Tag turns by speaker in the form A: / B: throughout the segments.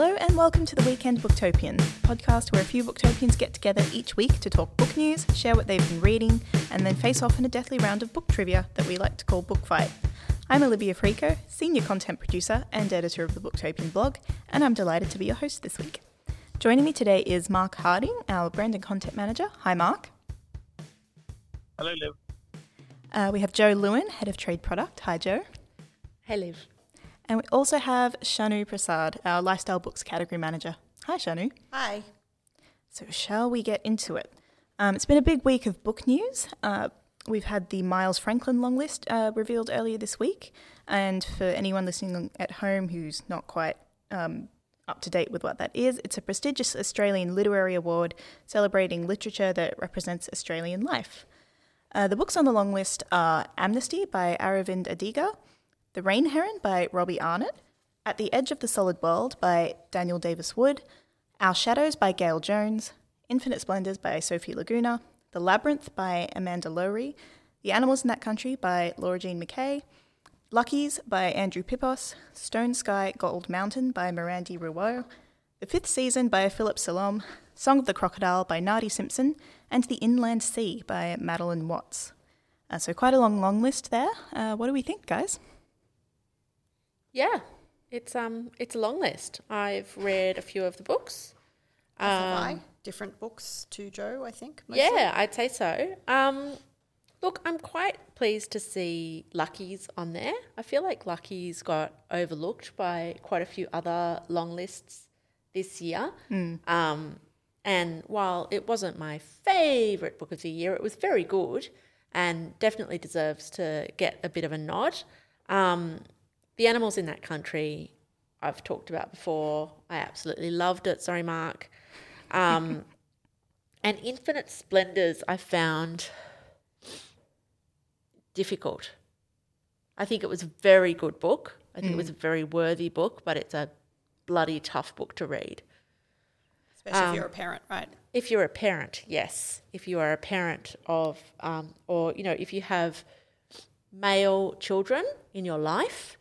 A: Hello and welcome to the Weekend Booktopian, podcast where a few booktopians get together each week to talk book news, share what they've been reading, and then face off in a deathly round of book trivia that we like to call Book Fight. I'm Olivia Frico, senior content producer and editor of the Booktopian blog, and I'm delighted to be your host this week. Joining me today is Mark Harding, our brand and content manager. Hi, Mark.
B: Hello, Liv.
A: Uh, we have Joe Lewin, head of trade product. Hi, Joe.
C: Hey, Liv.
A: And we also have Shanu Prasad, our lifestyle books category manager. Hi, Shanu.
D: Hi.
A: So, shall we get into it? Um, it's been a big week of book news. Uh, we've had the Miles Franklin long list uh, revealed earlier this week. And for anyone listening at home who's not quite um, up to date with what that is, it's a prestigious Australian literary award celebrating literature that represents Australian life. Uh, the books on the long list are Amnesty by Aravind Adiga, The Rain Heron by Robbie Arnott, At the Edge of the Solid World by Daniel Davis Wood, Our Shadows by Gail Jones, Infinite Splendors by Sofie Laguna, The Labyrinth by Amanda Lohrey, The Animals in That Country by Laura Jean McKay, Lucky's by Andrew Pippos, Stone Sky Gold Mountain by Mirandi Riwoe, The Fifth Season by Philip Salom, Song of the Crocodile by Nardi Simpson, and The Inland Sea by Madeleine Watts. Uh, so quite a long, long list there. Uh, what do we think, guys?
C: Yeah, it's um, it's a long list. I've read a few of the books.
D: As
C: Um,
D: Different books to Joe, I think. mostly.
C: Yeah, I'd say so. Um, look, I'm quite pleased to see Lucky's on there. I feel like Lucky's got overlooked by quite a few other long lists this year. Um, and while it wasn't my favourite book of the year, it was very good and definitely deserves to get a bit of a nod. Um, the animals in that country, I've talked about before. I absolutely loved it. Sorry, Mark. Um, and Infinite Splendors, I found difficult. I think it was a very good book. I think it was a very worthy book, but it's a bloody tough book to read.
D: Especially
C: um,
D: if you're a parent, right?
C: If you're a parent, yes. If you are a parent of, um, or, you know, if you have male children in your life,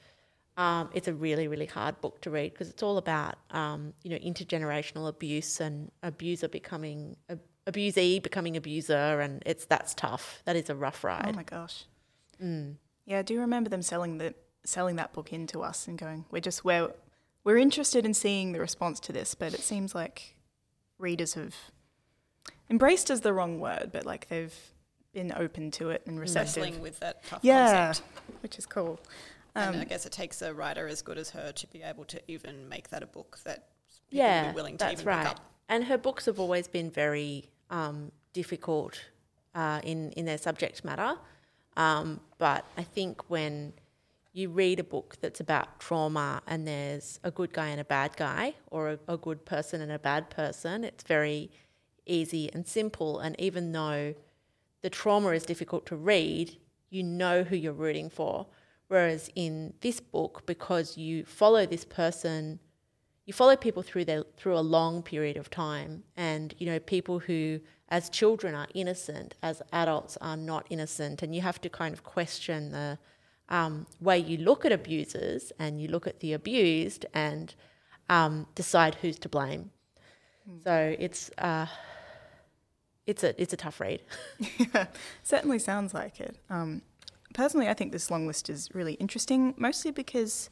C: um, it's a really, really hard book to read because it's all about, um, you know, intergenerational abuse and abuser becoming, ab- abusee becoming abuser. And it's, that's tough. That is a rough ride.
A: Oh my gosh. Yeah, I do remember them selling the selling that book in to us and going, we're just we're we're interested in seeing the response to this, but it seems like readers have embraced is the wrong word, but like they've been open to it and receptive.
D: Wrestling with that tough
A: yeah,
D: concept.
A: which is cool.
D: And
A: Um,
D: I guess it takes a writer as good as her to be able to even make that a book that people
C: yeah,
D: would be willing to
C: that's
D: even
C: right.
D: pick up.
C: And her books have always been very um, difficult uh, in in their subject matter. Um, but I think when you read a book that's about trauma and there's a good guy and a bad guy, or a, a good person and a bad person, it's very easy and simple. And even though the trauma is difficult to read, you know who you're rooting for. Whereas in this book, because you follow this person, you follow people through their through a long period of time, and you know people who, as children, are innocent, as adults are not innocent, and you have to kind of question the um, way you look at abusers and you look at the abused and um, decide who's to blame. So it's uh, it's a it's a tough read.
A: yeah, Certainly sounds like it. Um, personally, I think this long list is really interesting, mostly because,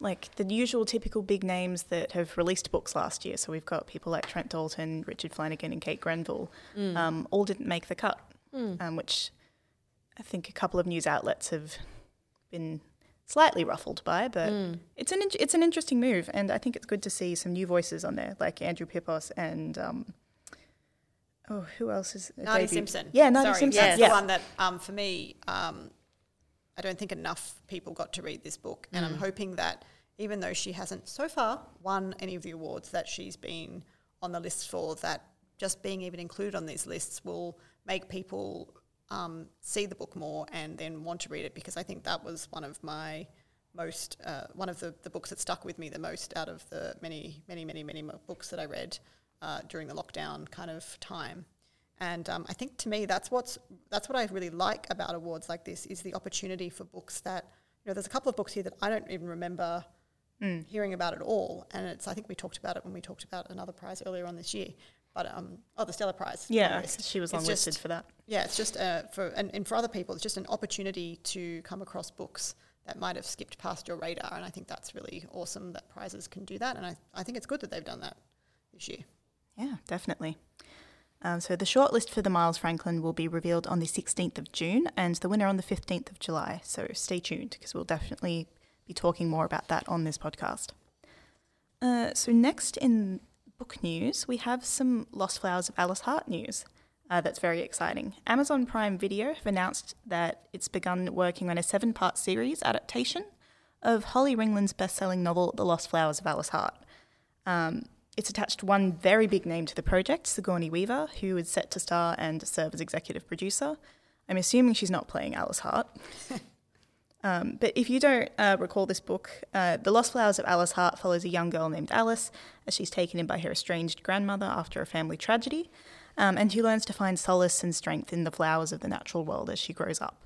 A: like, the usual typical big names that have released books last year. So we've got people like Trent Dalton, Richard Flanagan, and Kate Grenville, um, all didn't make the cut, um, which I think a couple of news outlets have been slightly ruffled by. But it's an in- it's an interesting move, and I think it's good to see some new voices on there, like Andrew Pippos and. Um, Oh, who else is
D: Nardi
A: debuted?
D: Simpson.
A: Yeah, Nardi
D: Sorry,
A: Simpson.
D: That's
A: yeah.
D: the one that, um, for me, um, I don't think enough people got to read this book, and
A: Mm.
D: I'm hoping that even though she hasn't so far won any of the awards that she's been on the list for, that just being even included on these lists will make people um, see the book more and then want to read it because I think that was one of my most uh, one of the, the books that stuck with me the most out of the many many many many books that I read uh, during the lockdown kind of time. And um, I think to me that's what's that's what I really like about awards like this is the opportunity for books that you know there's a couple of books here that I don't even remember hearing about at all. And it's I think we talked about it when we talked about another prize earlier on this year. But um, oh, the Stella Prize.
A: Yeah, she was longlisted
D: just-
A: for that.
D: Yeah, it's just uh, for and, and for other people, it's just an opportunity to come across books that might have skipped past your radar. And I think that's really awesome that prizes can do that. And I, I think it's good that they've done that this year.
A: Yeah, definitely. Um, so the shortlist for the Miles Franklin will be revealed on the 16th of June and the winner on the 15th of July. So stay tuned because we'll definitely be talking more about that on this podcast. Uh, so next in book news, we have some Lost Flowers of Alice Hart news. Uh, that's very exciting. Amazon Prime Video have announced that it's begun working on a seven part series adaptation of Holly Ringland's best selling novel, The Lost Flowers of Alice Hart. Um, it's attached one very big name to the project, Sigourney Weaver, who is set to star and serve as executive producer. I'm assuming she's not playing Alice Hart. um, but if you don't uh, recall this book, uh, The Lost Flowers of Alice Hart follows a young girl named Alice as she's taken in by her estranged grandmother after a family tragedy, um, and who learns to find solace and strength in the flowers of the natural world as she grows up.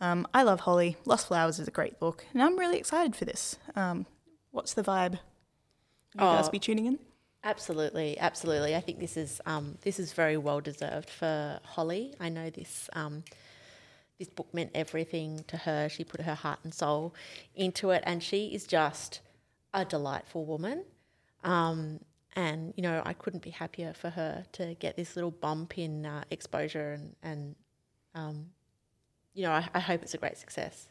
A: Um, I love Holly. Lost Flowers is a great book, and I'm really excited for this. Um, what's the vibe? You guys
C: Oh.
A: be tuning in?
C: Absolutely, absolutely. I think this is um, this is very well deserved for Holly. I know this um, this book meant everything to her. She put her heart and soul into it, and she is just a delightful woman. Um, and you know, I couldn't be happier for her to get this little bump in uh, exposure, and and um, you know, I, I hope it's a great success.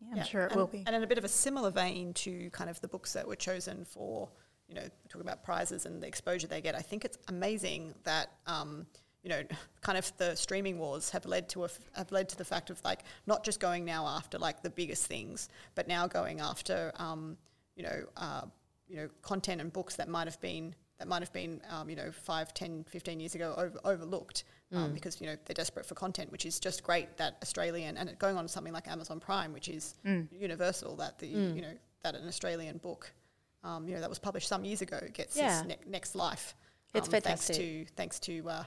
A: Yeah, I'm sure it
D: and,
A: will be.
D: And in a bit of a similar vein to kind of the books that were chosen for, you know, talking about prizes and the exposure they get, I think it's amazing that, um, you know, kind of the streaming wars have led to a f- have led to the fact of like not just going now after like the biggest things, but now going after, um, you know, uh, you know, content and books that might have been that might have been, um, you know, five, 10, 15 years ago over, overlooked um, because, you know, they're desperate for content, which is just great that Australian, and it going on something like Amazon Prime, which is universal, that the, you know, that an Australian book, um, you know, that was published some years ago gets
C: Yeah.
D: its ne- next life.
C: It's
D: um,
C: fantastic.
D: Thanks to, thanks to uh,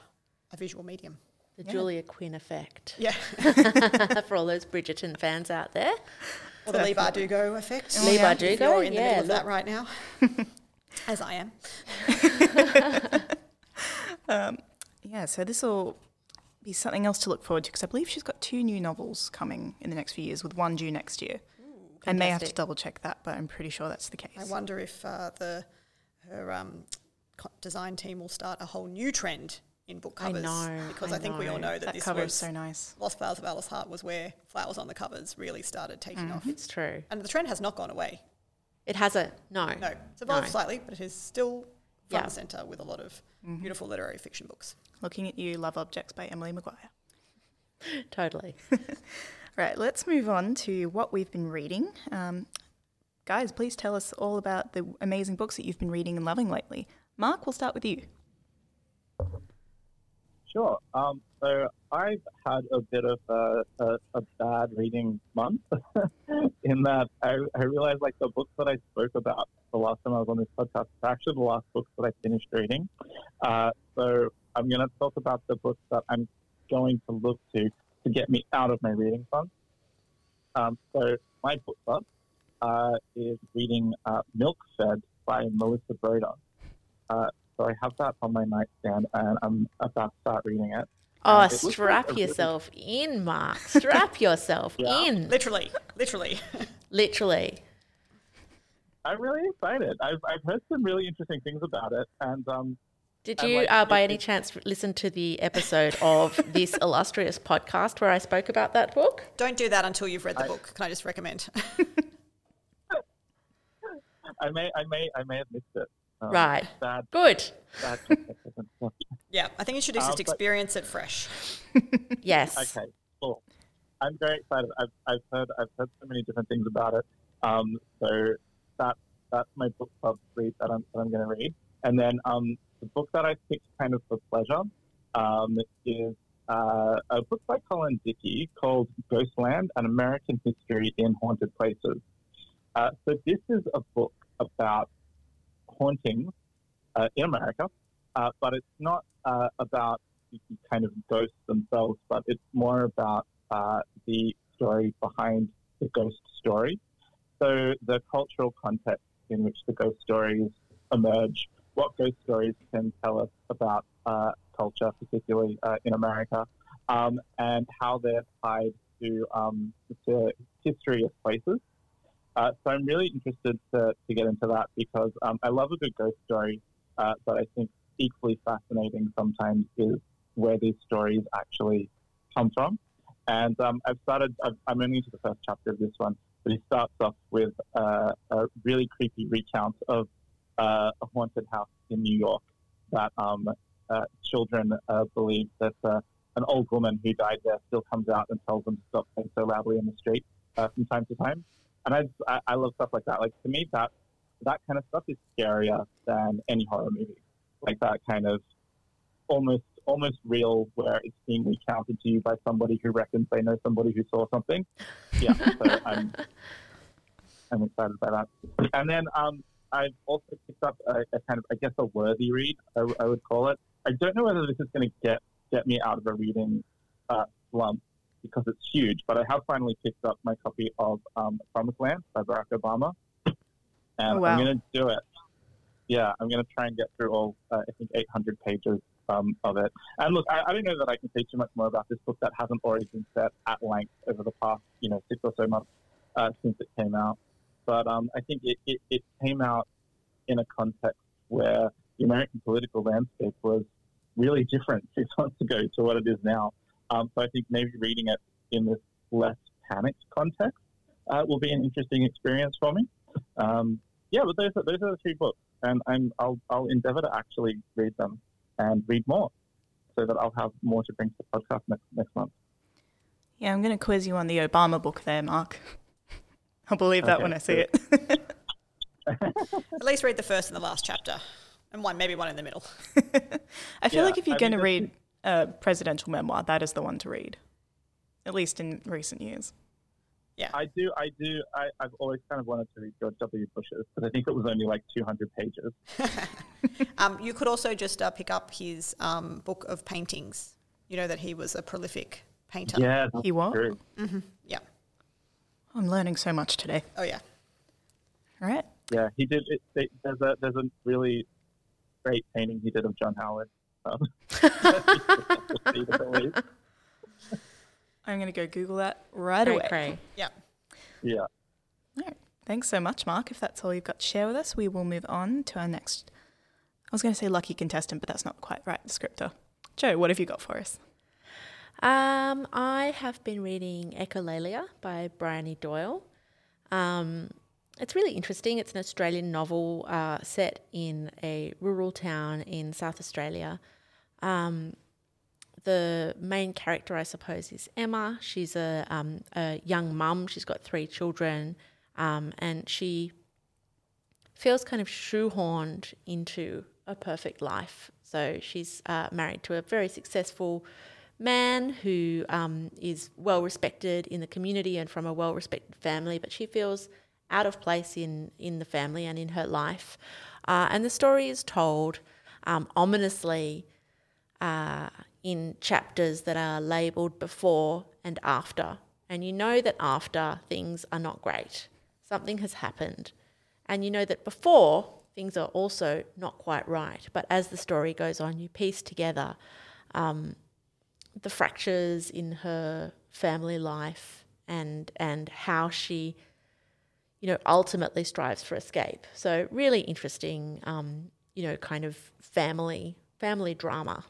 D: a visual medium.
C: The Julia Quinn effect
D: Yeah.
C: for all those Bridgerton fans out there.
D: Or the Leigh Bardugo effect.
C: Leigh
D: If
C: Bardugo,
D: you're in the
C: yeah,
D: middle of that right now, as I am.
A: Yeah, so this will be something else to look forward to because I believe she's got two new novels coming in the next few years, with one due next year. I may have to double check that, but I'm pretty sure that's the case.
D: I wonder if uh, the her um, co- design team will start a whole new trend in book
C: I
D: covers.
C: know,
D: because
C: I
D: I, think we all
C: know.
D: know that,
A: that
D: this
A: cover
D: was
A: so nice.
D: Lost Flowers of Alice Hart was where flowers on the covers really started taking off,
C: It's true.
D: and the trend has not gone away.
C: It hasn't. No.
D: No, it's evolved
C: No.
D: slightly, but it is still front
C: Yeah.
D: and centre with a lot of beautiful literary fiction books.
A: Looking at You, Love Objects by Emily Maguire.
C: Totally.
A: Right, let's move on to what we've been reading. Um, guys, please tell us all about the amazing books that you've been reading and loving lately. Mark, we'll start with you.
B: Sure. Um, so I've had a bit of a, a, a bad reading month in that I, I realized like the books that I spoke about the last time I was on this podcast are actually the last books that I finished reading. Uh, so I'm going to talk about the books that I'm going to look to to get me out of my reading funk. Um, so my book club uh, is reading uh, Milk Fed by Melissa Broder. Uh, so I have that on my nightstand and I'm about to start reading it.
C: Oh,
B: it looks like
C: strap
B: a really-
C: yourself in, Mark. Strap yourself
B: Yeah.
C: in.
D: Literally, literally.
C: Literally.
B: I'm really excited. I've, I've heard some really interesting things about it, and um,
C: Did you,
B: like,
C: uh, by any chance, listen to the episode of this illustrious podcast where I spoke about that book?
D: Don't do that until you've read the
B: I-
D: book. Can I just recommend?
B: I may, I may, I may have missed it. Um,
C: Right.
B: Bad,
C: Good.
B: bad context
D: yeah, I think you should just
B: but-
D: experience it fresh.
C: Yes.
B: Okay, cool. I'm very excited. I've, I've heard, I've heard so many different things about it. Um, so that that's my book club read that I'm, that I'm going to read. And then um, the book that I picked kind of for pleasure um, is uh, a book by Colin Dickey called Ghostland: An American History in Haunted Places. Uh, so this is a book about hauntings uh, in America, uh, but it's not uh, about the kind of ghosts themselves, but it's more about uh, the story behind the ghost story. So the cultural context in which the ghost stories emerge, what ghost stories can tell us about uh, culture, particularly uh, in America, um, and how they're tied to um, the history of places. Uh, so I'm really interested to, to get into that because um, I love a good ghost story, uh, but I think equally fascinating sometimes is where these stories actually come from. And um, I've started, i am only into the first chapter of this one, but he starts off with uh, a really creepy recount of uh, a haunted house in New York that um, uh, children uh, believe that uh, an old woman who died there still comes out and tells them to stop playing so loudly in the street uh, from time to time. And I, I, I love stuff like that. Like to me, that that kind of stuff is scarier than any horror movie. Like that kind of almost almost real where it's being recounted to you by somebody who reckons they know somebody who saw something. Yeah, so I'm I'm excited by that. And then um, I've also picked up a, a, kind of I guess a worthy read I, I, would call it. I don't know whether this is going to get get me out of a reading uh, slump because it's huge, but I have finally picked up my copy of um, Promised Land by Barack Obama, and oh, wow. I'm going to do it. Yeah, I'm going to try and get through all uh, I think 800 pages um, of it. And look, I, I, don't know that I can say too much more about this book that hasn't already been said at length over the past, you know, six or so months uh, since it came out. But um, I think it, it, it, came out in a context where the American political landscape was really different six months ago to what it is now. Um, so I think maybe reading it in this less panicked context uh, will be an interesting experience for me. Um, yeah, but those are, those are the three books, and I'm, I'll, I'll endeavour to actually read them and read more so that I'll have more to bring to the podcast next, next month.
A: Yeah, I'm going to quiz you on the Obama book there, Mark. I'll believe that okay, when I see it.
D: At least read the first and the last chapter, and one, maybe one in the middle.
A: I feel yeah, like if you're going to read a presidential memoir, that is the one to read, at least in recent years.
B: Yeah, I do. I do. I, have always kind of wanted to read George W. Bush's, but I think it was only like 200 pages.
D: um, you could also just uh, pick up his um, book of paintings. You know that he was a prolific painter.
B: Yeah,
A: he was.
D: Mm-hmm. Yeah,
A: I'm learning so much today.
D: Oh yeah.
A: All right.
B: Yeah, he did. It, it, there's a there's a really great painting he did of John Howard. Um,
A: I'm going to go Google that right away.
C: Cray.
D: Yeah.
B: Yeah.
A: All right. Thanks so much, Mark. If that's all you've got to share with us, we will move on to our next. I was going to say lucky contestant, but that's not quite right descriptor. Joe, what have you got for us?
C: Um, I have been reading Echolalia by Briohny Doyle. Um, it's really interesting. It's an Australian novel uh, set in a rural town in South Australia. Um, the main character, I suppose, is Emma. She's a, um, a young mum. She's got three children, um, and she feels kind of shoehorned into a perfect life. So she's uh, married to a very successful man who um, is well respected in the community and from a well respected family, but she feels out of place in, in the family and in her life. Uh, and the story is told um, ominously uh, in chapters that are labelled before and after. And you know that after things are not great, something has happened. And you know that before things are also not quite right. But as the story goes on, you piece together um, the fractures in her family life and and how she, you know, ultimately strives for escape. So really interesting, um, you know, kind of family family drama.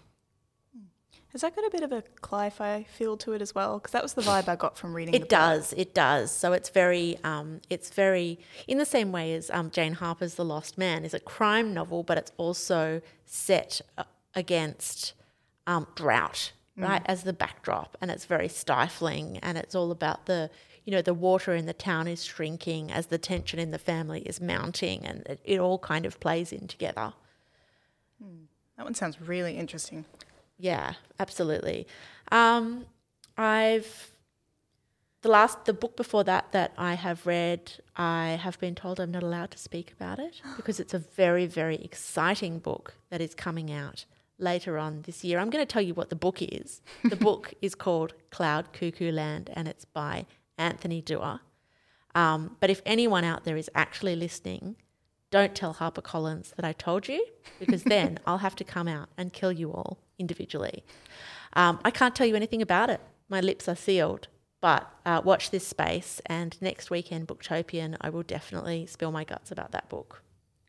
A: Has that got a bit of a cli-fi feel to it as well? Because that was the vibe I got from reading.
C: It does. It does. So it's very, um, it's very in the same way as um, Jane Harper's The Lost Man is a crime novel, but it's also set uh, against um, drought, right, mm. as the backdrop, and it's very stifling, and it's all about the, you know, the water in the town is shrinking as the tension in the family is mounting, and it, it all kind of plays in together.
A: Hmm. That one sounds really interesting.
C: Yeah, absolutely. Um, I've the last the book before that that I have read, I have been told I'm not allowed to speak about it because it's a very very exciting book that is coming out later on this year. I'm going to tell you what the book is. The book is called Cloud Cuckoo Land and it's by Anthony Doerr. Um, but if anyone out there is actually listening don't tell HarperCollins that I told you because then I'll have to come out and kill you all individually. Um, I can't tell you anything about it. My lips are sealed. But uh, watch this space, and next weekend, Booktopian, I will definitely spill my guts about that book.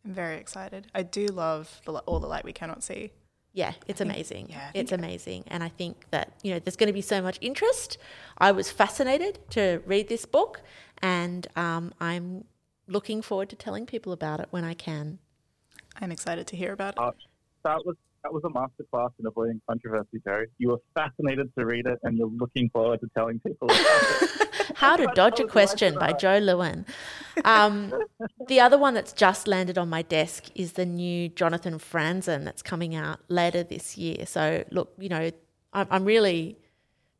A: I'm very excited. I do love the, All the Light We Cannot See.
C: Yeah, it's amazing.
A: yeah,
C: it's amazing. And I think that, you know, there's going to be so much interest. I was fascinated to read this book, and um, I'm looking forward to telling people about it when I can.
A: I'm excited to hear about it.
B: Uh, that was that was a masterclass in avoiding controversy, Joe. You were fascinated to read it, and you're looking forward to telling people about it.
C: How to Dodge a Question by Joe Lewin. Um, the other one that's just landed on my desk is the new Jonathan Franzen that's coming out later this year. So, look, you know, I'm, I'm really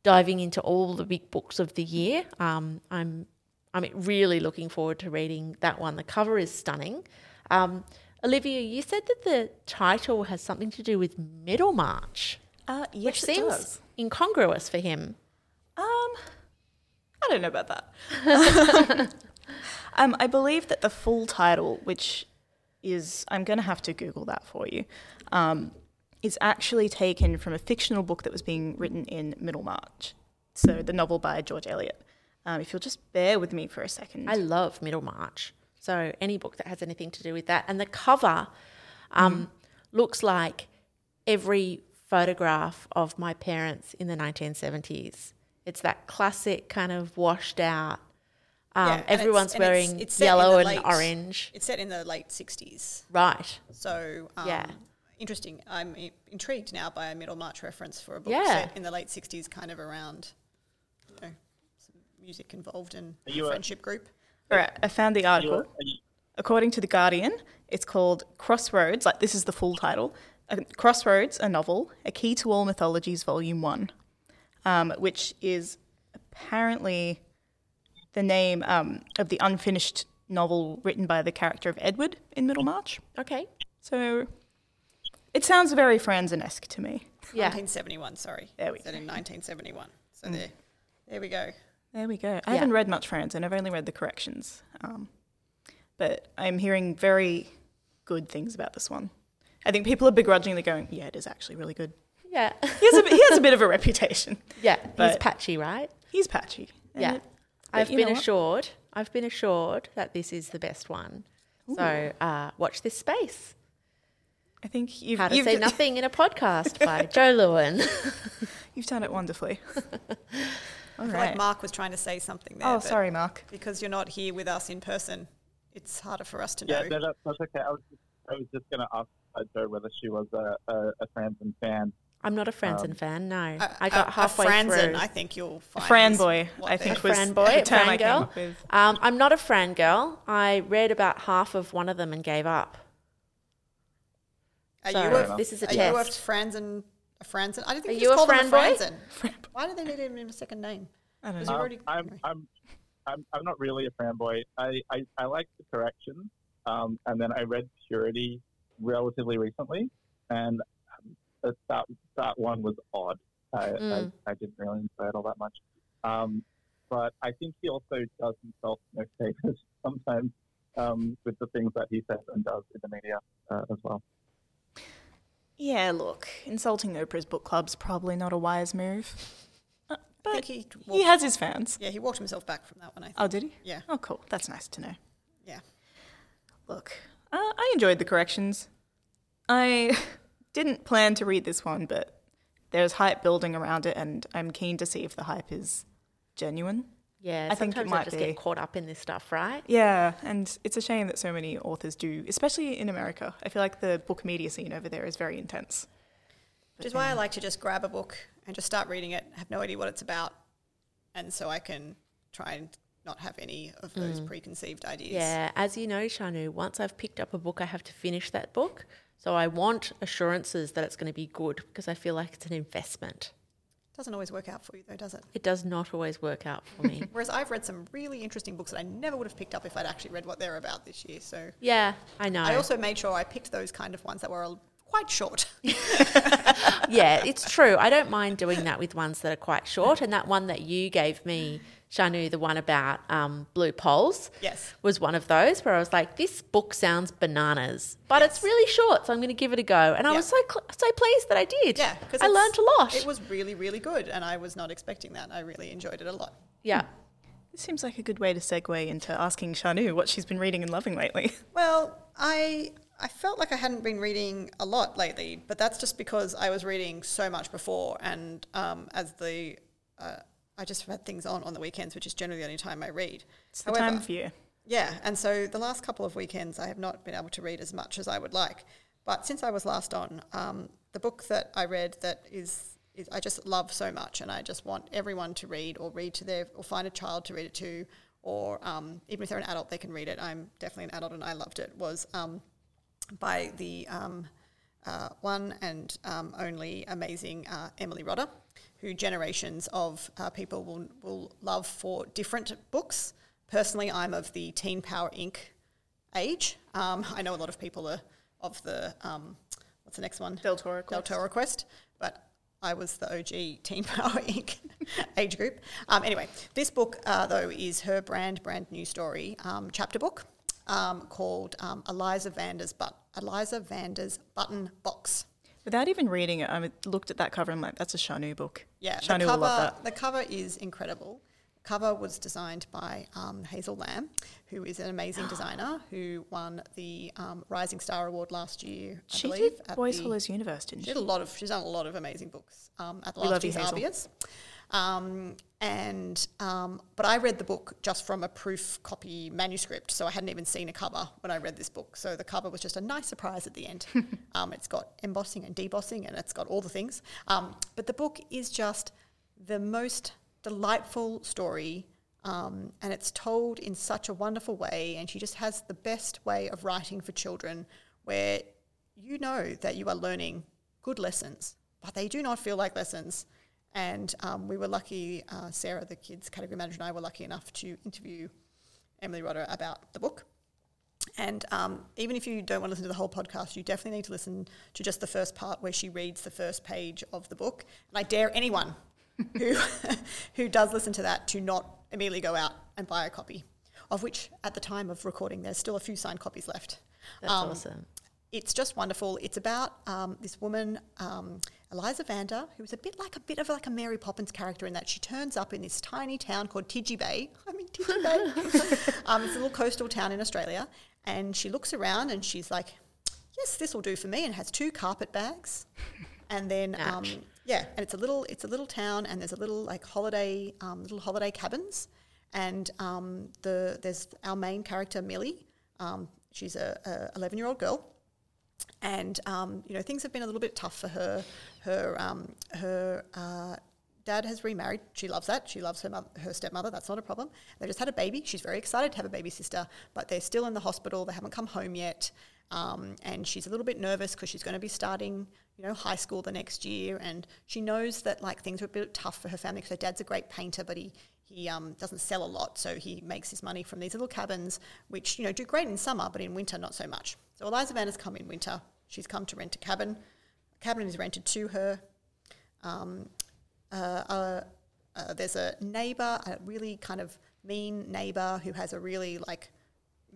C: diving into all the big books of the year. Um, I'm I'm really looking forward to reading that one. The cover is stunning. Um, Olivia, you said that the title has something to do with Middlemarch,
A: Uh, yes,
C: which seems
A: does.
C: incongruous for him.
A: Um, I don't know about that. um, I believe that the full title, which is, I'm going to have to Google that for you, um, is actually taken from a fictional book that was being written in Middlemarch. So the novel by George Eliot. Um, if you'll just bear with me for a second.
C: I love Middlemarch. So any book that has anything to do with that. And the cover um, looks like every photograph of my parents in the 1970s. It's that classic kind of washed out. Um,
D: Yeah,
C: everyone's
D: it's-
C: wearing
D: it's set in
C: yellow and
D: late-
C: orange.
D: It's set in the late 60s.
C: Right.
D: So, um,
C: Yeah.
D: interesting. I'm intrigued now by a Middlemarch reference for a book
C: Yeah.
D: set in the late 60s, kind of around you know, some music involved in
B: Are
D: a
B: you a-
D: friendship group.
A: All right, I found the
B: Are you-
A: article.
B: are you-
A: According to The Guardian, it's called Crossroads, like this is the full title Crossroads, a novel, A Key to All Mythologies, Volume 1, um, which is apparently the name um, of the unfinished novel written by the character of Edward in Middlemarch.
C: Okay.
A: So it sounds very Franzen-esque to me.
C: Yeah.
D: 1971, sorry.
A: There we
D: Set in 1971.
C: Mm.
D: So there, there we go.
A: There we go. I
C: Yeah.
A: haven't read much Franzen, I've only read the corrections. Um, but I'm hearing very good things about this one. I think people are begrudgingly going, yeah, it is actually really good.
C: Yeah.
A: He has a, he has a bit of a reputation.
C: yeah. He's
A: But-
C: patchy, right?
A: He's patchy. and
C: Yeah.
A: it- but
C: I've
A: you
C: been
A: know what?
C: assured. I've been assured that this is the best one. So uh, watch this space.
A: I think you've,
C: How to
A: you've,
C: Say Nothing in a Podcast by Joe Lewin.
A: you've done it wonderfully. All
D: I feel
A: right.
D: like Mark was trying to say something there.
A: oh,
D: but
A: sorry, Mark.
D: Because you're not here with us in person, it's harder for us to
B: Yeah,
D: know.
B: no, that, that's okay. I was just, I was just going to ask uh, Joe whether she was a, a, a Franzen fan.
C: I'm not a Franzen
B: Um,
C: fan, no.
D: A-
C: I got
D: a,
C: halfway
D: a Franzen,
C: through.
D: I think you'll
A: A
D: find. is
A: Franboy,
D: what
A: I
D: they're-
A: think, was
C: Fran boy,
A: the term I came
C: fangirl.
A: up with.
C: Um, I'm not a fran girl. I read about half of one of them and gave up.
D: Are
C: So
D: you a,
C: this is a
D: are you a
C: test.
D: Franzen? A Franzen? I don't think
C: Are
D: you
C: you a
D: call them a
C: Franboy?
D: Franzen. Why do they need him in a second name?
A: I don't
D: 'Cause
A: know.
D: you
B: Um,
D: already-
B: I'm,
D: anyway.
B: I'm, I'm, I'm not really a fanboy. I, I, I like the correction. um, and then I read Purity relatively recently, and that that, that one was odd. I,
C: Mm.
B: I, I didn't really enjoy it all that much. Um, but I think he also does himself no favors sometimes um, with the things that he says and does in the media uh, as well.
A: Yeah, look, insulting Oprah's book club's probably not a wise move. Uh, but
D: think he,
A: he has his fans.
D: yeah, he walked himself back from that one. I think.
A: Oh, did he?
D: Yeah,
A: Oh, cool. That's nice to know.
D: yeah.
A: Look, uh, I enjoyed the corrections. I didn't plan to read this one, but there's hype building around it, and I'm keen to see if the hype is genuine.
C: Yeah,
A: I think it might
C: I just
A: be.
C: get caught up in this stuff, right?
A: Yeah, and it's a shame that so many authors do, especially in America. I feel like the book media scene over there is very intense.
D: Which is why I like to just grab a book and just start reading it. have no idea what it's about, and so I can try and not have any of those mm. preconceived ideas.
C: Yeah, as you know, Shanu, once I've picked up a book, I have to finish that book. So I want assurances that it's going to be good because I feel like it's an investment.
D: Doesn't always work out for you though, does it?
C: It does not always work out for me.
D: Whereas I've read some really interesting books that I never would have picked up if I'd actually read what they're about this year. So
C: yeah, I know.
D: I also made sure I picked those kind of ones that were quite short.
C: yeah, it's true. I don't mind doing that with ones that are quite short. And that one that you gave me, Shanu, the one about um, blue poles,
D: Yes.
C: was one of those where I was like, this book sounds bananas, but it's really short, so I'm going to give it a go. And I was so cl- so pleased that I did.
D: Yeah, because
C: I learned a lot.
D: It was really, really good, and I was not expecting that. I really enjoyed it a lot.
C: yeah.
A: This seems like a good way to segue into asking Shanu what she's been reading and loving lately.
D: Well, I I felt like I hadn't been reading a lot lately, but that's just because I was reading so much before, and um, as the uh, I just had things on on the weekends, which is generally the only time I read.
A: It's the time of year.
D: Yeah, and so the last couple of weekends I have not been able to read as much as I would like. But since I was last on, um, the book that I read that is, is I just love so much, and I just want everyone to read or read to their or find a child to read it to, or um, even if they're an adult they can read it. I'm definitely an adult and I loved it. Was um, by the um, uh, one and um, only amazing uh, Emily Rodda, who generations of uh, people will, will love for different books. Personally, I'm of the Teen Power Inc. age. Um, I know a lot of people are of the, um, what's the next one?
A: Deltora
D: Del Toro Quest, but I was the OG Teen Power Inc. age group. Um, anyway, this book, uh, though, is her brand, brand new story um, chapter book um, called um, Eliza Vanda's, but- Eliza Vanda's Button Box.
A: Without even reading it, I looked at that cover and I'm like, that's a Shanu book.
D: Yeah,
A: Shanu
D: the
A: will
D: cover,
A: love that.
D: the cover is incredible. cover was designed by um, Hazel Lam, who is an amazing designer who won the um, Rising Star Award last year. I
A: She
D: believe,
A: did Boys
D: the-
A: Follows Universe, didn't
D: She
A: she?
D: did a lot of. She's done a lot of amazing books um, at
A: We
D: last year's. Um, and um, but I read the book just from a proof copy manuscript, so I hadn't even seen a cover when I read this book. So the cover was just a nice surprise at the end. um, it's got embossing and debossing, and it's got all the things. Um, but the book is just the most delightful story. Um, and it's told in such a wonderful way, and she just has the best way of writing for children, where you know that you are learning good lessons, but they do not feel like lessons. And um, we were lucky, uh, Sarah, the kids category manager, and I were lucky enough to interview Emily Rodda about the book. And um, even if you don't want to listen to the whole podcast, you definitely need to listen to just the first part where she reads the first page of the book. And I dare anyone who who does listen to that to not immediately go out and buy a copy, of which at the time of recording there's still a few signed copies left.
C: That's
D: Um,
C: awesome.
D: It's just wonderful. It's about um, this woman, um, Eliza Vanda, who's a bit like a bit of like a Mary Poppins character in that she turns up in this tiny town called Tidgy Bay. I mean, Tidgy Bay. um, it's a little coastal town in Australia, and she looks around and she's like, "Yes, this will do for me," and has two carpet bags, and then um, yeah, and it's a little it's a little town, and there's a little like holiday um, little holiday cabins, and um, the there's our main character Millie. Um, she's a eleven year old girl, and um, you know things have been a little bit tough for her. Her um, her uh, dad has remarried. She loves that. She loves her mother, her stepmother. That's not a problem. They just had a baby. She's very excited to have a baby sister, but they're still in the hospital. They haven't come home yet, um, and she's a little bit nervous because she's going to be starting you know high school the next year, and she knows that like things are a bit tough for her family because her dad's a great painter, but he he um, doesn't sell a lot, so he makes his money from these little cabins, which you know do great in summer, but in winter not so much. So Eliza Van has come in winter. She's come to rent a cabin. A cabin is rented to her. Um, uh, uh, uh, there's a neighbour, a really kind of mean neighbour who has a really like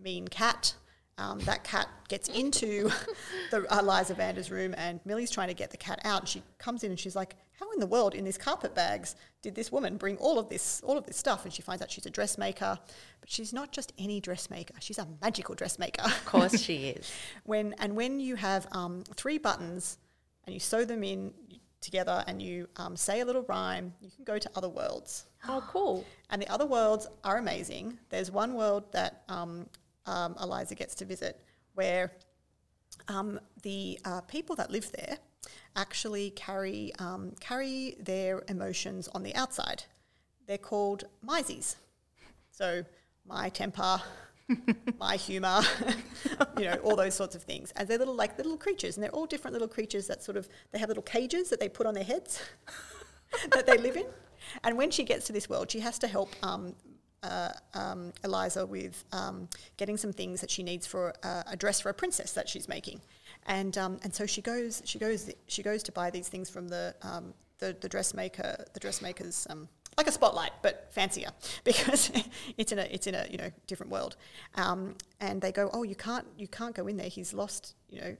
D: mean cat. Um, that cat gets into the Eliza Vanda's room, and Millie's trying to get the cat out. And she comes in and she's like, "How in the world, in these carpet bags, did this woman bring all of this, all of this stuff?" And she finds out she's a dressmaker, but she's not just any dressmaker. She's a magical dressmaker.
C: Of course she is.
D: when and when you have um, three buttons and you sew them in together and you um, say a little rhyme, you can go to other worlds.
C: Oh, cool.
D: And the other worlds are amazing. There's one world that um, um, Eliza gets to visit where um, the uh, people that live there actually carry um, carry their emotions on the outside. They're called mysies. So my temper, my humour, you know, all those sorts of things. And they're little like little creatures, and they're all different little creatures that sort of they have little cages that they put on their heads that they live in. And when she gets to this world, she has to help um, uh, um, Eliza with um, getting some things that she needs for uh, a dress for a princess that she's making. And um, and so she goes she goes she goes to buy these things from the um, the, the dressmaker the dressmaker's um, like a spotlight but fancier because it's in a it's in a you know different world. Um, and they go oh you can't you can't go in there. He's lost you know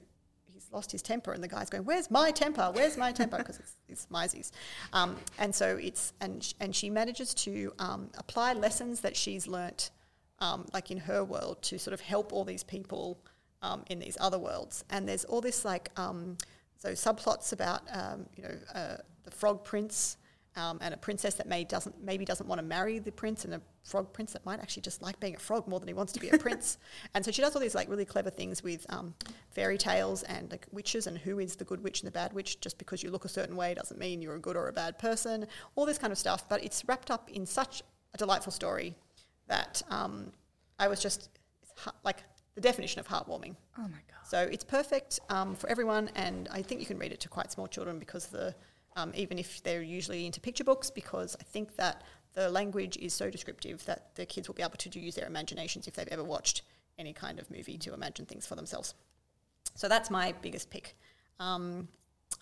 D: he's lost his temper. And the guy's going where's my temper? Where's my temper? Because it's, it's um, and so it's and sh- and she manages to um, apply lessons that she's learnt like in her world to sort of help all these people um, in these other worlds and there's all this like um, so subplots about um, you know uh, the frog prince um, and a princess that may doesn't maybe doesn't want to marry the prince, and a frog prince that might actually just like being a frog more than he wants to be a prince. And so she does all these like really clever things with um, fairy tales and like witches and who is the good witch and the bad witch. Just because you look a certain way doesn't mean you're a good or a bad person. All this kind of stuff, but it's wrapped up in such a delightful story that um, I was just like the definition of heartwarming.
A: Oh my god!
D: So it's perfect um, for everyone, and I think you can read it to quite small children because the um, even if they're usually into picture books, because I think that the language is so descriptive that the kids will be able to use their imaginations if they've ever watched any kind of movie to imagine things for themselves. So that's my biggest pick um,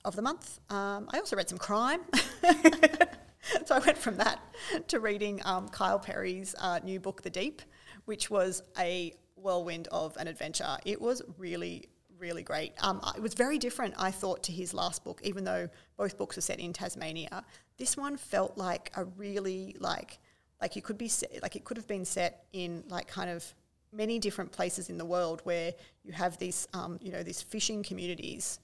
D: of the month. Um, I also read some crime. so I went from that to reading um, Kyle Perry's uh, new book, The Deep, which was a whirlwind of an adventure. It was really, really great. Um, it was very different, I thought, to his last book, even though both books are set in Tasmania. This one felt like a really like like you could be set, like it could have been set in like kind of many different places in the world where you have these um, you know these fishing communities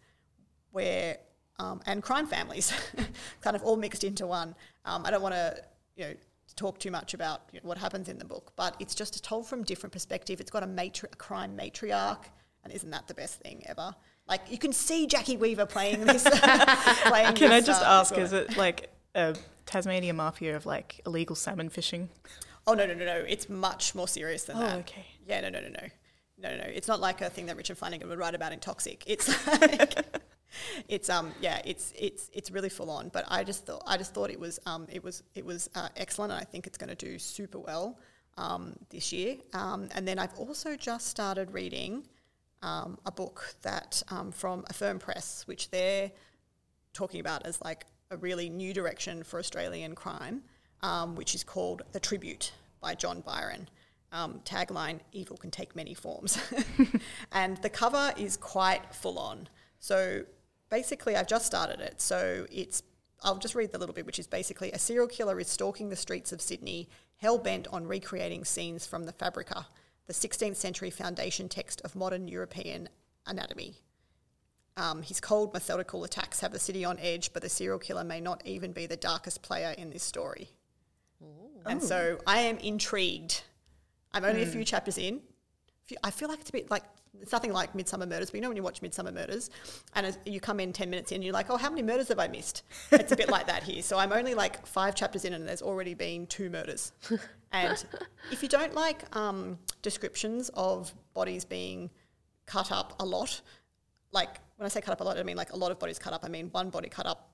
D: where um, and crime families kind of all mixed into one. Um, I don't want to you know talk too much about you know, what happens in the book, but it's just told from different perspective. It's got a, matri- a crime matriarch and isn't that the best thing ever? Like you can see Jacki Weaver playing this. playing
A: Can
D: this,
A: I just
D: uh,
A: ask,
D: as
A: is it like a Tasmania mafia of like illegal salmon fishing?
D: Oh no no no no! It's much more serious than
A: Oh,
D: that.
A: okay.
D: Yeah no no no no no no no. It's not like a thing that Richard Flanagan would write about in Toxic. It's like it's um yeah it's it's it's really full on. But I just thought I just thought it was um it was it was uh, excellent, and I think it's going to do super well um, this year. Um, and then I've also just started reading um, a book that um, from Affirm Press, which they're talking about as like a really new direction for Australian crime, um, which is called The Tribute by John Byron. Um, tagline Evil can take many forms. and the cover is quite full on. So basically, I've just started it. So it's, I'll just read the little bit, which is basically a serial killer is stalking the streets of Sydney, hell bent on recreating scenes from the Fabrica, the 16th century foundation text of modern European anatomy. Um, his cold, methodical attacks have the city on edge, but the serial killer may not even be the darkest player in this story. And so I am intrigued. I'm only a few chapters in. I feel like it's a bit like it's nothing like Midsomer Murders, but you know when you watch Midsomer Murders, and you come in ten minutes in, you're like, oh, how many murders have I missed? It's a bit like that here. So I'm only like five chapters in, and there's already been two murders. and if you don't like um, descriptions of bodies being cut up a lot, like when I say cut up a lot, I mean like a lot of bodies cut up. I mean one body cut up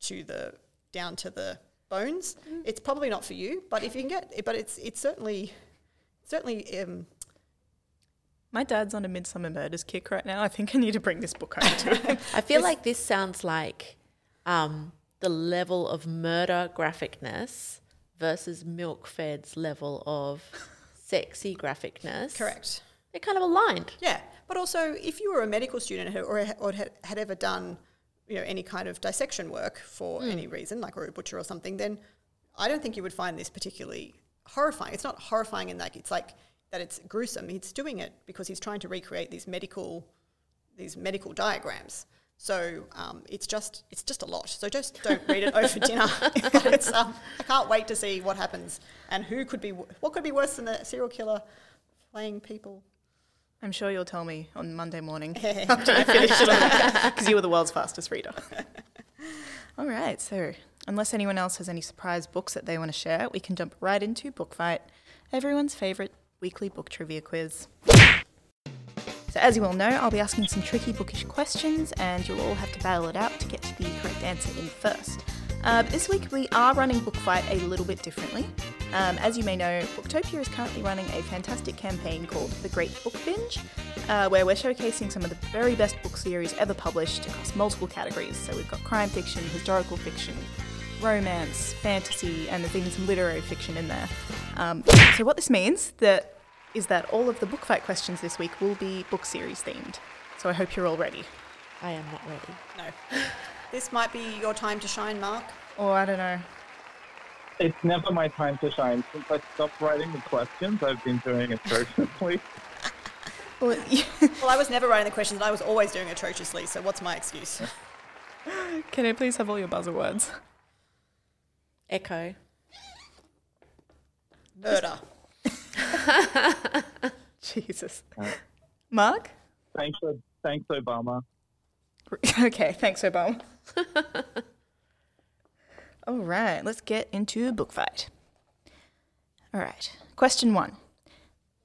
D: to the down to the bones. It's probably not for you, but if you can get, but it's it's certainly certainly um,
A: My dad's on a Midsomer Murders kick right now. I think I need to bring this book home to him.
C: I feel like this sounds like um, the level of murder graphicness versus Milk Fed's level of sexy graphicness.
D: correct.
C: They're kind of aligned.
D: Yeah, but also if you were a medical student or, or had, had ever done, you know, any kind of dissection work for any reason, like or a butcher or something, then I don't think you would find this particularly horrifying. It's not horrifying in that it's like that it's gruesome. He's doing it because he's trying to recreate these medical these medical diagrams. So um, it's just it's just a lot. So just don't read it over dinner. Um, I can't wait to see what happens and who could be what could be worse than a serial killer playing people.
A: I'm sure you'll tell me on Monday morning after I finish it because you were the world's fastest reader. All right, so unless anyone else has any surprise books that they want to share, we can jump right into Book Fight, everyone's favourite weekly book trivia quiz. So, as you all know, I'll be asking some tricky bookish questions, and you'll all have to battle it out to get to the correct answer in first. Uh, this week we are running Book Fight a little bit differently. Um, as you may know, Booktopia is currently running a fantastic campaign called The Great Book Binge, uh, where we're showcasing some of the very best book series ever published across multiple categories. So we've got crime fiction, historical fiction, romance, fantasy, and there's even some literary fiction in there. Um, so what this means that is that all of the book fight questions this week will be book series themed. So I hope you're all ready.
C: I am not ready.
D: No. This might be your time to shine, Mark.
A: Or I don't know.
B: It's never my time to shine. Since I stopped writing the questions, I've been doing atrociously.
A: Well,
D: Well, I was never writing the questions, and I was always doing atrociously, so what's my excuse?
A: can I please have all your buzzer words?
C: Echo.
D: Murder.
A: Jesus.
B: Uh.
A: Mark?
B: thanks, thanks, Obama.
A: Okay, thanks, Obama. All right, let's get into book fight. All right, question one.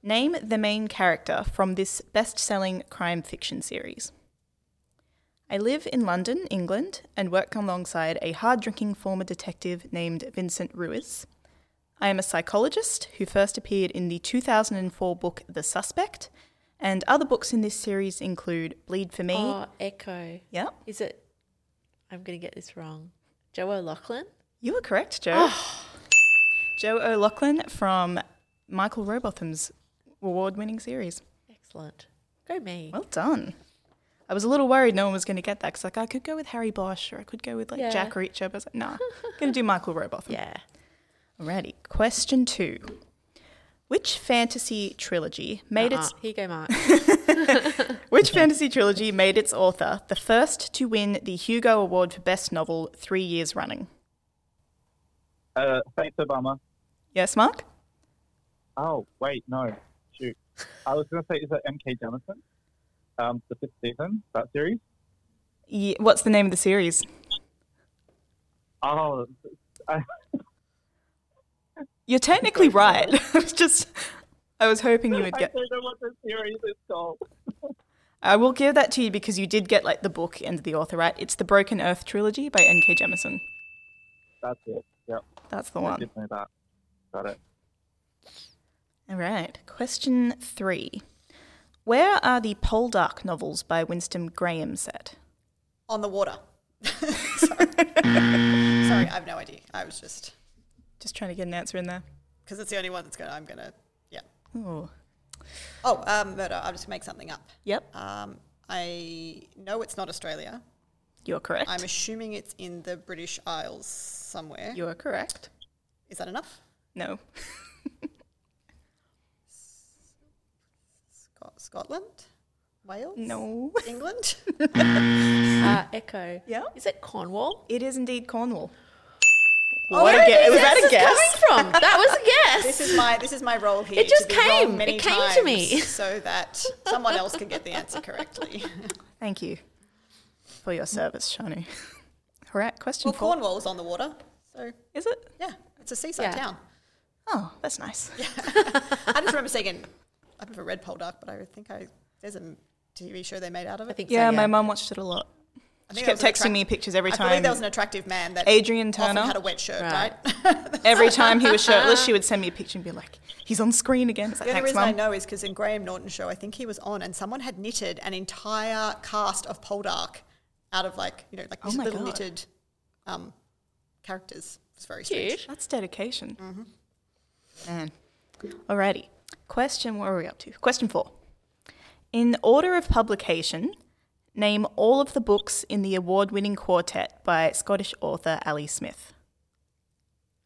A: Name the main character from this best selling crime fiction series. I live in London, England, and work alongside a hard drinking former detective named Vincent Ruiz. I am a psychologist who first appeared in the 2004 book The Suspect, and other books in this series include Bleed for Me.
C: Oh, Echo.
A: Yep.
C: Is it? I'm going to get this wrong. Joe O'Loughlin?
A: You were correct, Joe. Oh. Joe O'Loughlin from Michael Robotham's award winning series.
C: Excellent. Go me.
A: Well done. I was a little worried no one was going to get that because like, I could go with Harry Bosch or I could go with like
C: Yeah.
A: Jack Reacher, but I was like, nah, going to do Michael Robotham.
C: yeah.
A: Alrighty. Question two. Which fantasy trilogy made
C: Uh-uh.
A: its
C: Here you go, Mark.
A: which fantasy trilogy made its author the first to win the Hugo Award for Best Novel three years running?
B: Uh, thanks, Obama.
A: Yes, Mark?
B: Oh, wait, no. Shoot. I was going to say, is it N.K. Jemisin? Um, the fifth season, that series?
A: Ye- what's the name of the series?
B: Oh, I,
A: You're technically right. I was just, I was hoping you would get.
B: I don't know what the series is called.
A: I will give that to you because you did get like the book and the author right. It's the Broken Earth trilogy by N.K. Jemisin.
B: That's it. Yep.
A: That's the
B: I
A: one.
B: that. Got it.
A: All right. Question three. Where are the Poldark novels by Winston Graham set?
D: On the water. Sorry. Sorry, I have no idea. I was just
A: Just trying to get an answer in there.
D: because it's the only one that's gonna. I'm gonna. Yeah.
A: Oh.
D: Oh, um, murder. I'll just make something up.
A: Yep.
D: Um, I know it's not Australia.
A: You're correct.
D: I'm assuming it's in the British Isles somewhere.
A: You're correct.
D: Is that enough?
A: No.
D: Scot- Scotland, Wales,
A: No.
D: England.
C: Uh, Echo.
A: Yeah.
C: Is it Cornwall?
A: It is indeed Cornwall.
D: Oh,
A: what a
D: where
A: guess.
D: is
A: Was that a
C: this
A: guess?
C: coming from? That was a guess.
D: this is my this is my role here.
C: It just
D: to be wrong
C: came. It came to me.
D: so that someone else can get the answer correctly.
A: Thank you for your service, Shanu. All right. Question
D: well,
A: four.
D: Cornwall's on the water, so
A: Is it?
D: yeah, it's a seaside
C: Yeah.
D: town.
A: Oh, that's nice. Yeah.
D: I just remember seeing. I've never read Poldark, but I think I there's a TV show they made out of it.
C: I think
A: Yeah,
C: so,
A: my mum watched it a lot.
D: I
A: She kept texting
D: an
A: me pictures every
D: I believe
A: time.
D: there was an attractive man that
A: Aidan
D: often
A: Turner.
D: had a wet shirt,
C: Right.
D: right?
A: Every time he was shirtless, she would send me a picture and be like, "He's on screen again." It's like,
D: The only
A: Thanks,
D: reason I know is because in Graham Norton show, I think he was on, and someone had knitted an entire cast of Poldark out of like you know like
A: Oh
D: little
A: God.
D: knitted um, characters. It's very strange.
C: Cute.
A: That's dedication.
D: Mm-hmm.
A: Man. Alrighty. Question. What are we up to? Question four. In order of publication, name all of the books in the award-winning quartet by Scottish author Ali Smith.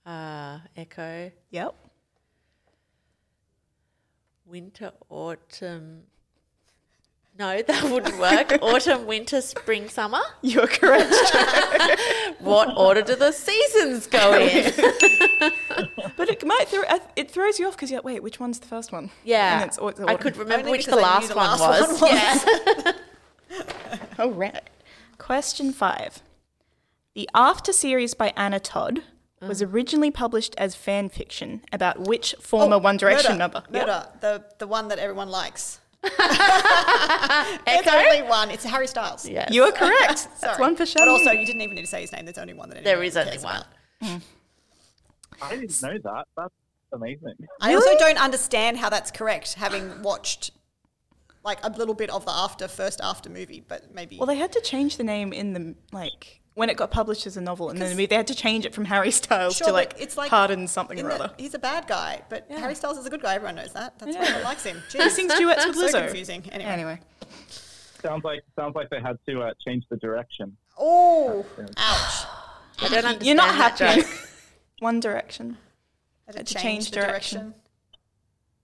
C: Uh, Echo.
A: Yep.
C: Winter, autumn. No, that wouldn't work. autumn, winter, spring, summer.
A: You're correct.
C: What order do the seasons go in?
A: but it might throw, uh, it throws you off because you're like, wait, which one's the first one?
C: Yeah,
A: And it's, oh, it's
C: I could remember
D: Only
C: which the
D: because I
C: last, one, was.
D: one was.
C: Yeah.
A: All right. Question five. The After series by Anna Todd was
C: Mm.
A: originally published as fan fiction about which former One Direction
D: Oh, murder,
A: member? Yep.
D: Murder, the the one that everyone likes. There's only one. It's Harry Styles.
C: Yes.
A: You are correct. That's one for sure.
D: But also, you didn't even need to say his name. There's only one that anyone
C: There is only
D: cares
C: one.
D: about.
B: I didn't know that. That's amazing.
D: I also don't understand how that's correct, having watched like a little bit of the after first after movie, but maybe
A: Well, they had to change the name in the like when it got published as a novel, and then they had to change it from Harry Styles
D: Sure,
A: to like
D: it's like
A: Pardon something
D: in
A: or
D: the-
A: other.
D: he's a bad guy, but Harry Styles is a good guy. Everyone knows that. That's why
A: Yeah.
D: everyone likes him.
A: He sings duets with
D: so
A: Lizzo.
D: confusing. Anyway.
A: Anyway,
B: Sounds like sounds like they had to uh, change the direction.
D: Oh, ouch!
C: I don't understand
A: you're not
C: that
A: happy.
C: joke.
A: One Direction.
D: Had
A: Had
D: to
A: to
D: change,
A: change
D: the
A: direction.
D: direction.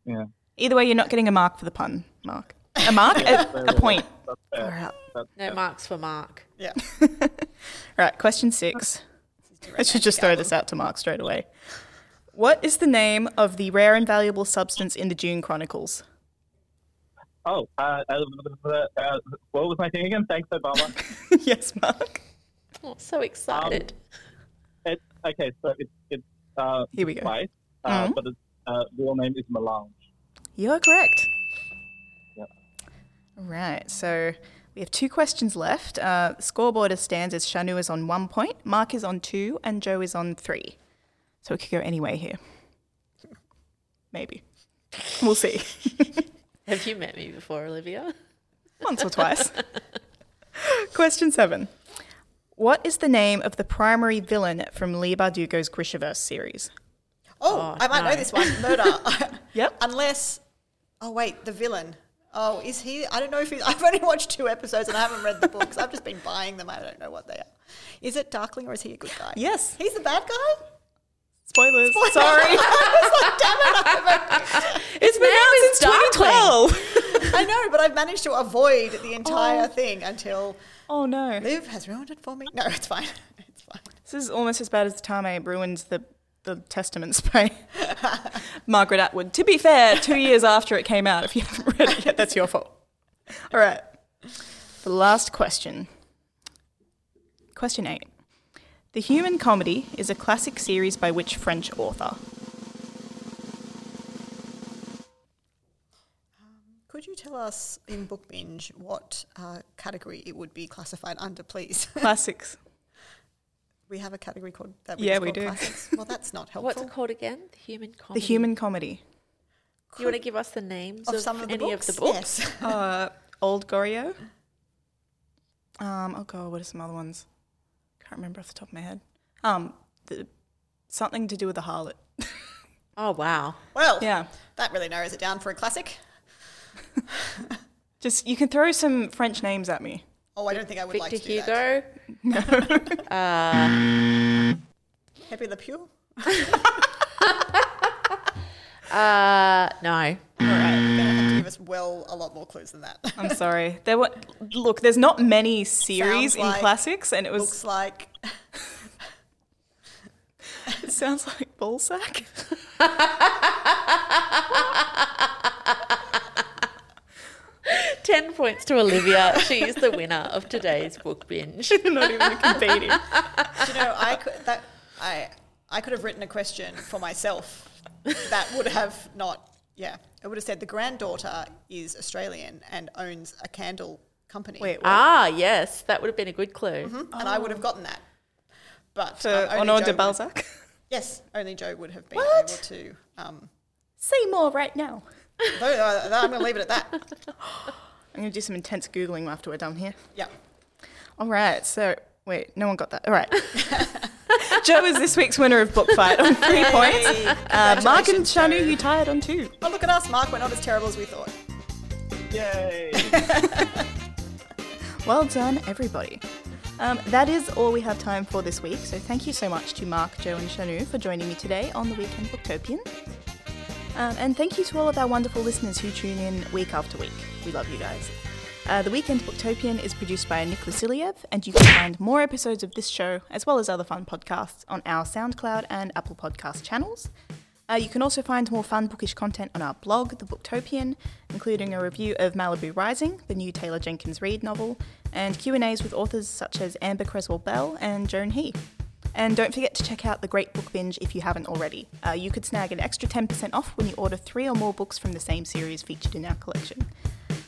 B: Yeah.
A: Either way, you're not getting a mark for the pun, Mark. A mark, a, a point.
B: That's fair.
A: All right.
C: No
B: fair.
C: marks for Mark.
D: Yeah.
A: right, question six. I should just throw this out to Mark straight away. What is the name of the rare and valuable substance in the Dune Chronicles?
B: Oh, uh, uh, uh, what was my thing again? Thanks, Obama.
A: yes, Mark.
C: Oh, so excited.
B: It's okay. So it's it's uh,
A: Here we go.
B: spice, uh,
A: Mhm.
B: but its uh, real name is melange.
A: You are correct.
B: Yep.
A: Right, so we have two questions left. Uh, scoreboard as stands as Shanu is on one point, Mark is on two, and Joe is on three. So it could go any way here. Maybe. We'll see.
C: Have you met me before, Olivia?
A: Once or twice. Question seven. What is the name of the primary villain from Leigh Bardugo's Grishaverse series?
D: Oh,
C: Oh,
D: I might know this one. Murder.
A: Yep.
D: Unless, oh wait, the villain. Oh, is he? I don't know if he's. I've only watched two episodes and I haven't read the books. I've just been buying them. I don't know what they are. Is it Darkling or is he a good guy?
A: Yes.
D: He's the bad guy.
A: Spoilers. Sorry.
C: It's
A: been out since 2012.
D: I know, but I've managed to avoid the entire oh. thing until
A: oh no.
D: Liv has ruined it for me. No, it's fine. It's fine.
A: This is almost as bad as the time I ruined the, the Testaments by Margaret Atwood. To be fair, two years after it came out, if you haven't read it yet, that's your fault. All right. The last question. Question eight. The Human Comedy is a classic series by which French author?
D: Could you tell us in Book Binge what uh, category it would be classified under, please?
A: Classics.
D: We have a category called that.
A: Yeah,
D: is
A: we do.
D: Classics. Well, that's not helpful.
C: What's it called again? The human comedy.
A: The Human Comedy.
C: Do You want to give us the names
D: of
C: of,
D: some of the
C: any
D: books?
C: of the books?
D: Yes.
A: Uh, Old Goriot. Um, oh god, what are some other ones? Can't remember off the top of my head. Um, the, something to do with the harlot.
C: Oh wow.
D: Well,
A: Yeah.
D: that really narrows it down for a classic.
A: Just you can throw some French names at me.
D: Oh, I don't think I would
C: Victor
D: like to do that.
C: Hugo.
D: Pepe Le Pew.
C: Uh, no.
A: All right.
D: You're gonna have to give us well a lot more clues than that.
A: I'm sorry. There were look. There's not many series
D: Sounds
A: in
D: like-
A: classics, and it was.
D: Looks like
A: It sounds like ballsack.
C: Ten points to Olivia. She is the winner of today's book binge.
A: not even competing.
D: Do you know, I could that I I could have written a question for myself that would have not yeah. It would have said the granddaughter is Australian and owns a candle company.
A: Wait, what?
C: Ah, yes, that would have been a good clue.
D: and I would have gotten that. But
A: For
D: only
A: Honoré
D: Joe
A: de
D: would-
A: Balzac.
D: yes, only Joe would have been
A: What?
D: able to. Um,
A: Say more right now.
D: uh, I'm going to leave it at that.
A: I'm gonna do some intense googling after we're done here.
D: Yeah.
A: All right. So wait, no one got that. All right. Joe is this week's winner of book fight on three points. Uh, Mark and Shanu, you tied on two.
D: Oh, look at us, Mark. We're not as terrible as we thought.
B: Yay!
A: Well done, everybody. Um, that is all we have time for this week. So thank you so much to Mark, Joe, and Shanu for joining me today on the Weekend Booktopian. Um, and thank you to all of our wonderful listeners who tune in week after week. We love you guys. Uh, the Weekend Booktopian is produced by Nick Vasiliev, and you can find more episodes of this show, as well as other fun podcasts, on our SoundCloud and Apple Podcast channels. Uh, you can also find more fun bookish content on our blog, The Booktopian, including a review of Malibu Rising, the new Taylor Jenkins Reid novel, and Q&As with authors such as Amber Creswell Bell and Joan He. And don't forget to check out The Great Book Binge if you haven't already. Uh, you could snag an extra 10% off when you order three or more books from the same series featured in our collection.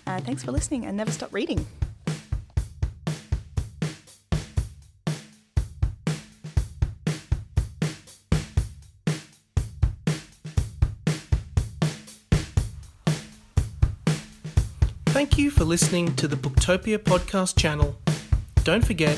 A: Uh, thanks for listening and never stop reading.
E: Thank you for listening to the Booktopia podcast channel. Don't forget,